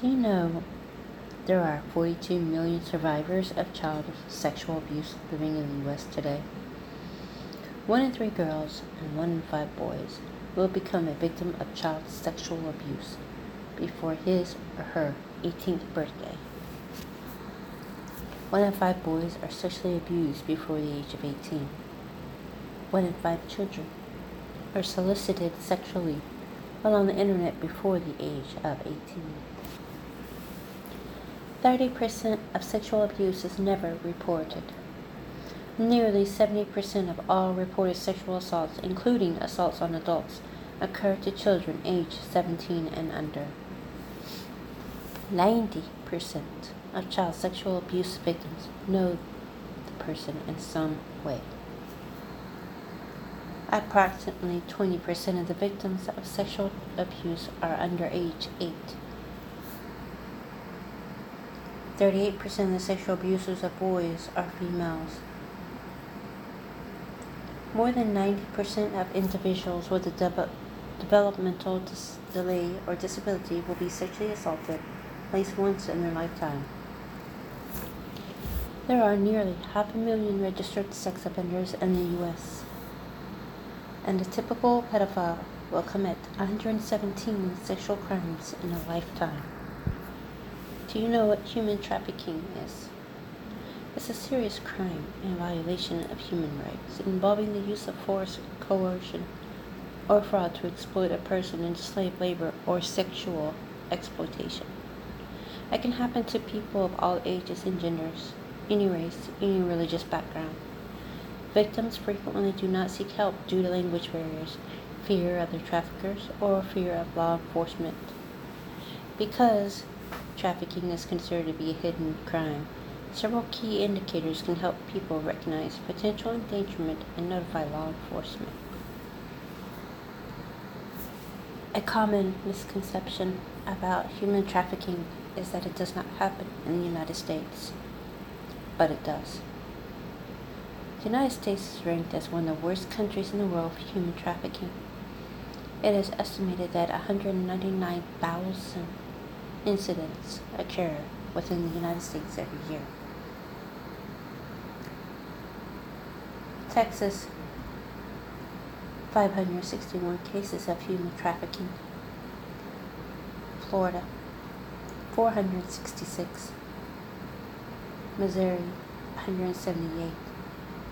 Do you know there are 42 million survivors of child sexual abuse living in the U.S. today? One in three girls and one in five boys will become a victim of child sexual abuse before his or her 18th birthday. One in five boys are sexually abused before the age of 18. One in five children are solicited sexually while on the internet before the age of 18. 30% of sexual abuse is never reported. Nearly 70% of all reported sexual assaults, including assaults on adults, occur to children aged 17 and under. 90% of child sexual abuse victims know the person in some way. Approximately 20% of the victims of sexual abuse are under age 8. 38% of the sexual abusers of boys are females. More than 90% of individuals with a de- developmental dis- delay or disability will be sexually assaulted at least once in their lifetime. There are nearly half a million registered sex offenders in the U.S and a typical pedophile will commit 117 sexual crimes in a lifetime. Do you know what human trafficking is? It's a serious crime and violation of human rights involving the use of force, coercion, or fraud to exploit a person into slave labor or sexual exploitation. It can happen to people of all ages and genders, any race, any religious background. Victims frequently do not seek help due to language barriers, fear of their traffickers, or fear of law enforcement. Because trafficking is considered to be a hidden crime, several key indicators can help people recognize potential endangerment and notify law enforcement. A common misconception about human trafficking is that it does not happen in the United States, but it does. The United States is ranked as one of the worst countries in the world for human trafficking. It is estimated that 199,000 incidents occur within the United States every year. Texas, 561 cases of human trafficking. Florida, 466. Missouri, 178.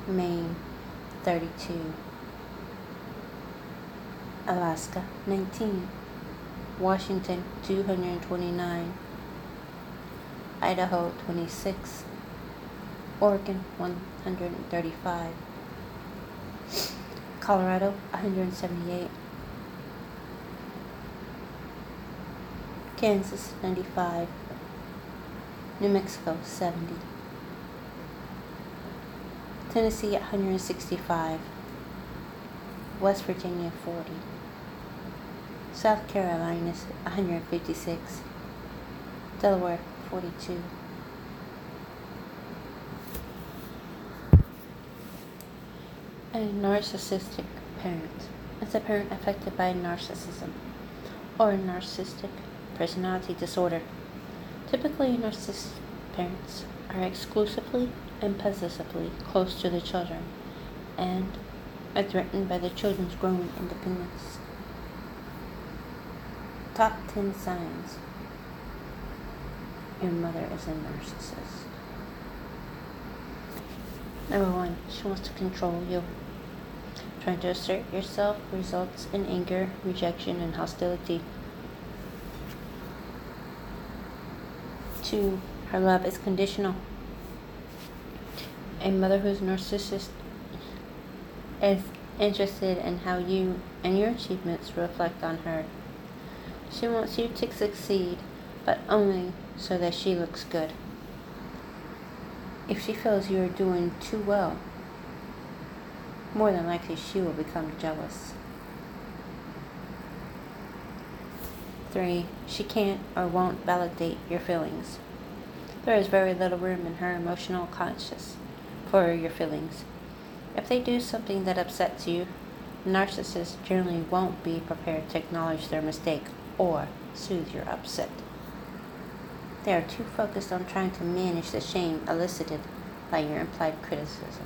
Maine 32, Alaska 19, Washington 229, Idaho 26, Oregon 135, Colorado 178, Kansas 95, New Mexico 70. Tennessee 165, West Virginia 40, South Carolina 156, Delaware 42. A narcissistic parent is a parent affected by narcissism or narcissistic personality disorder. Typically, narcissistic parents are exclusively and possessively close to the children and are threatened by the children's growing independence. Top 10 signs your mother is a narcissist. Number one, she wants to control you. Trying to assert yourself results in anger, rejection, and hostility. Two, her love is conditional a mother who's narcissist is interested in how you and your achievements reflect on her. She wants you to succeed, but only so that she looks good. If she feels you are doing too well, more than likely she will become jealous. Three, she can't or won't validate your feelings. There is very little room in her emotional conscious for your feelings. If they do something that upsets you, narcissists generally won't be prepared to acknowledge their mistake or soothe your upset. They are too focused on trying to manage the shame elicited by your implied criticism.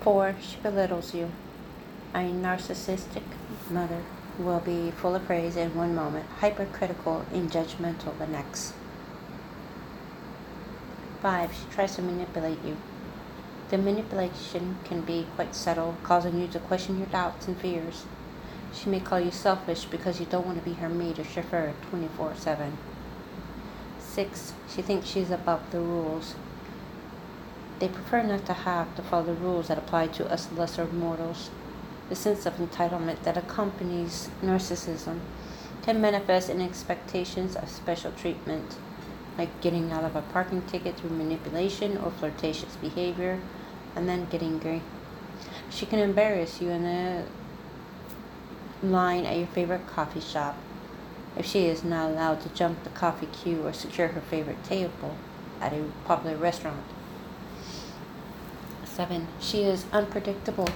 Four, she belittles you. A narcissistic mother will be full of praise in one moment, hypercritical and judgmental the next. Five, she tries to manipulate you. The manipulation can be quite subtle, causing you to question your doubts and fears. She may call you selfish because you don't want to be her maid or chauffeur 24 7. 6. She thinks she's above the rules. They prefer not to have to follow the rules that apply to us lesser mortals. The sense of entitlement that accompanies narcissism can manifest in expectations of special treatment, like getting out of a parking ticket through manipulation or flirtatious behavior, and then getting angry. She can embarrass you in the line at your favorite coffee shop if she is not allowed to jump the coffee queue or secure her favorite table at a popular restaurant. 7. She is unpredictable.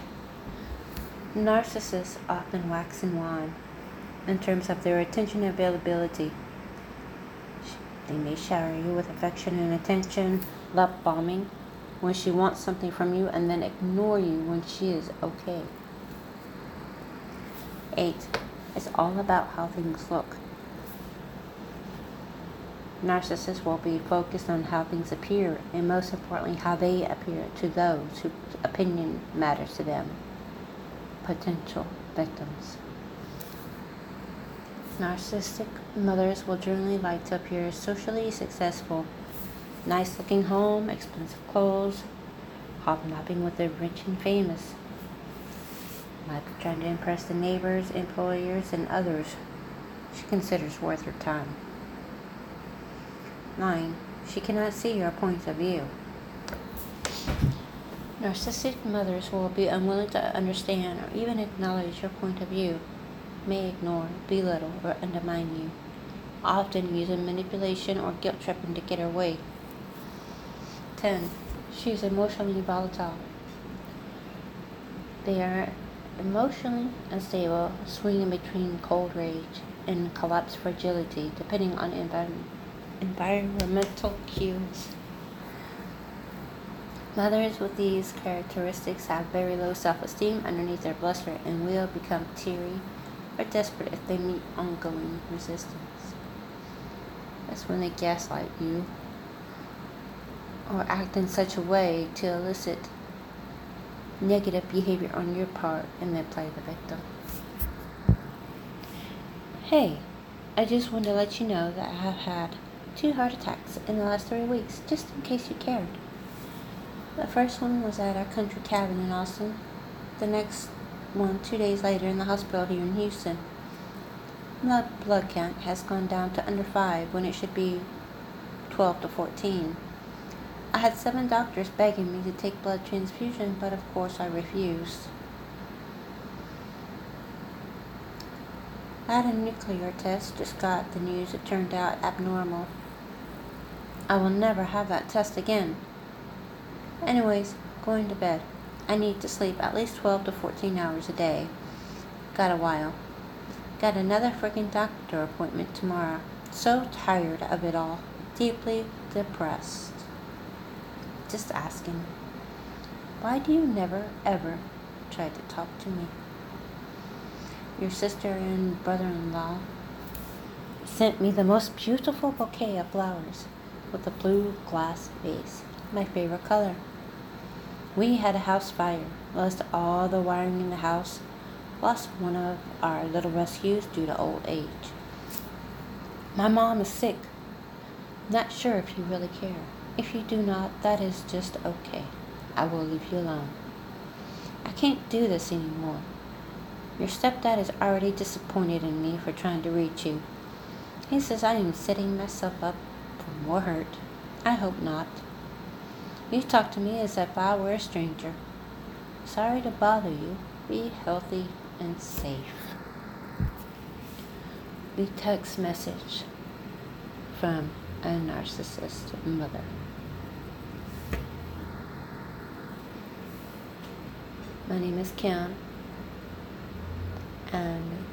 Narcissists often wax and wane in terms of their attention availability. They may shower you with affection and attention, love bombing when she wants something from you, and then ignore you when she is okay. 8. It's all about how things look. Narcissists will be focused on how things appear and most importantly how they appear to those whose opinion matters to them. Potential victims. Narcissistic mothers will generally like to appear socially successful. Nice looking home, expensive clothes, hobnobbing with the rich and famous might trying to impress the neighbors, employers, and others she considers worth her time. 9. She cannot see your point of view. Narcissistic mothers will be unwilling to understand or even acknowledge your point of view, may ignore, belittle, or undermine you, often using manipulation or guilt tripping to get her way. 10. She is emotionally volatile. They are emotionally unstable, swinging between cold rage and collapse fragility, depending on environment, environmental cues. Mothers with these characteristics have very low self esteem underneath their bluster and will become teary or desperate if they meet ongoing resistance. That's when they gaslight you or act in such a way to elicit negative behavior on your part and then play the victim. Hey, I just wanted to let you know that I have had two heart attacks in the last three weeks, just in case you cared. The first one was at our country cabin in Austin. The next one, two days later, in the hospital here in Houston. My blood count has gone down to under 5 when it should be 12 to 14. I had seven doctors begging me to take blood transfusion, but of course I refused. I had a nuclear test, just got the news it turned out abnormal. I will never have that test again. Anyways, going to bed. I need to sleep at least 12 to 14 hours a day. Got a while. Got another freaking doctor appointment tomorrow. So tired of it all. Deeply depressed just asking, why do you never, ever try to talk to me? Your sister and brother in law sent me the most beautiful bouquet of flowers with a blue glass vase, my favorite color. We had a house fire, lost all the wiring in the house, lost one of our little rescues due to old age. My mom is sick. Not sure if you really care. If you do not, that is just okay. I will leave you alone. I can't do this anymore. Your stepdad is already disappointed in me for trying to reach you. He says I am setting myself up for more hurt. I hope not. You talk to me as if I were a stranger. Sorry to bother you. Be healthy and safe. The text message from a narcissist mother. My name is Kim, and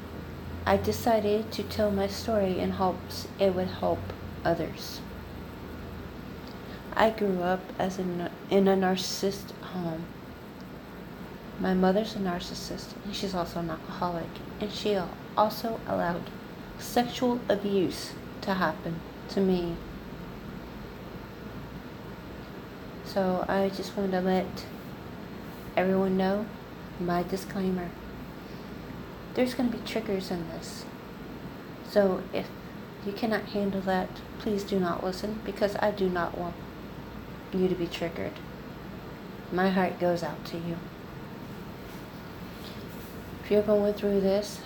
I decided to tell my story in hopes it would help others. I grew up as a, in a narcissist home. My mother's a narcissist, and she's also an alcoholic, and she also allowed sexual abuse to happen to me. So I just wanted to let everyone know my disclaimer. There's going to be triggers in this. So if you cannot handle that, please do not listen because I do not want you to be triggered. My heart goes out to you. If you're going through this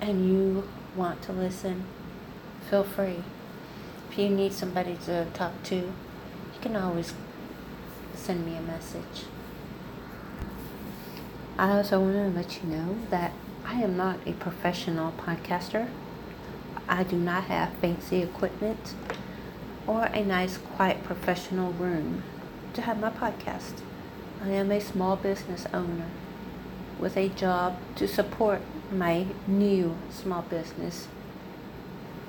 and you want to listen, feel free. If you need somebody to talk to, you can always send me a message. I also want to let you know that I am not a professional podcaster. I do not have fancy equipment or a nice, quiet, professional room to have my podcast. I am a small business owner with a job to support my new small business.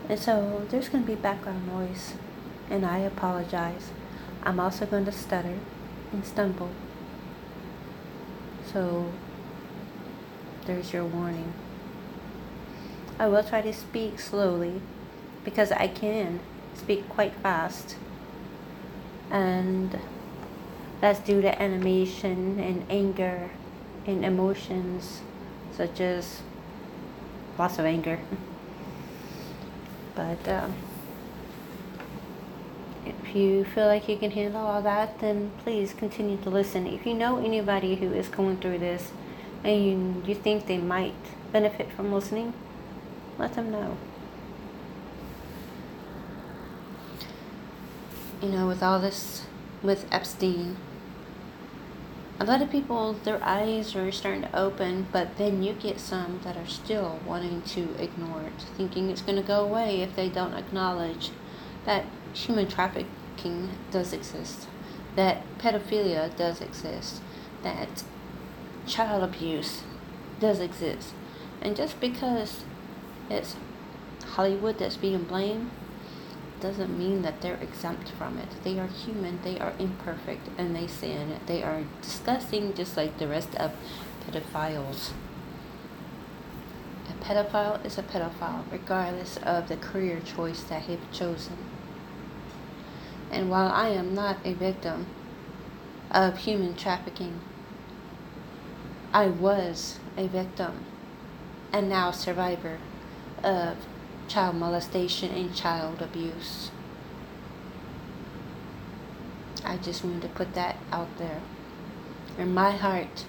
And so there's going to be background noise, and I apologize. I'm also going to stutter and stumble. So there's your warning. I will try to speak slowly because I can speak quite fast. And that's due to animation and anger and emotions such as lots of anger. But um, if you feel like you can handle all that, then please continue to listen. If you know anybody who is going through this and you, you think they might benefit from listening, let them know. You know, with all this, with Epstein, a lot of people, their eyes are starting to open, but then you get some that are still wanting to ignore it, thinking it's going to go away if they don't acknowledge that human trafficking does exist, that pedophilia does exist, that child abuse does exist. And just because it's Hollywood that's being blamed doesn't mean that they're exempt from it. They are human, they are imperfect, and they sin. They are disgusting just like the rest of pedophiles. A pedophile is a pedophile, regardless of the career choice that they've chosen. And while I am not a victim of human trafficking, I was a victim and now survivor of child molestation and child abuse. I just wanted to put that out there. And my heart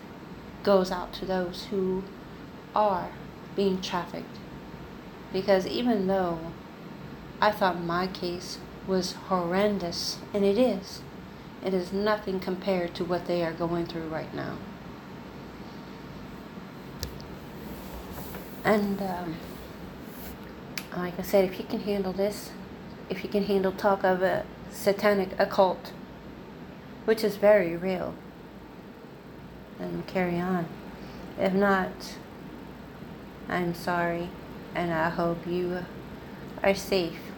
goes out to those who are being trafficked. Because even though I thought my case was horrendous, and it is, it is nothing compared to what they are going through right now. And, um, like I said, if you can handle this, if you can handle talk of a satanic occult, which is very real, then carry on. If not, I'm sorry, and I hope you are safe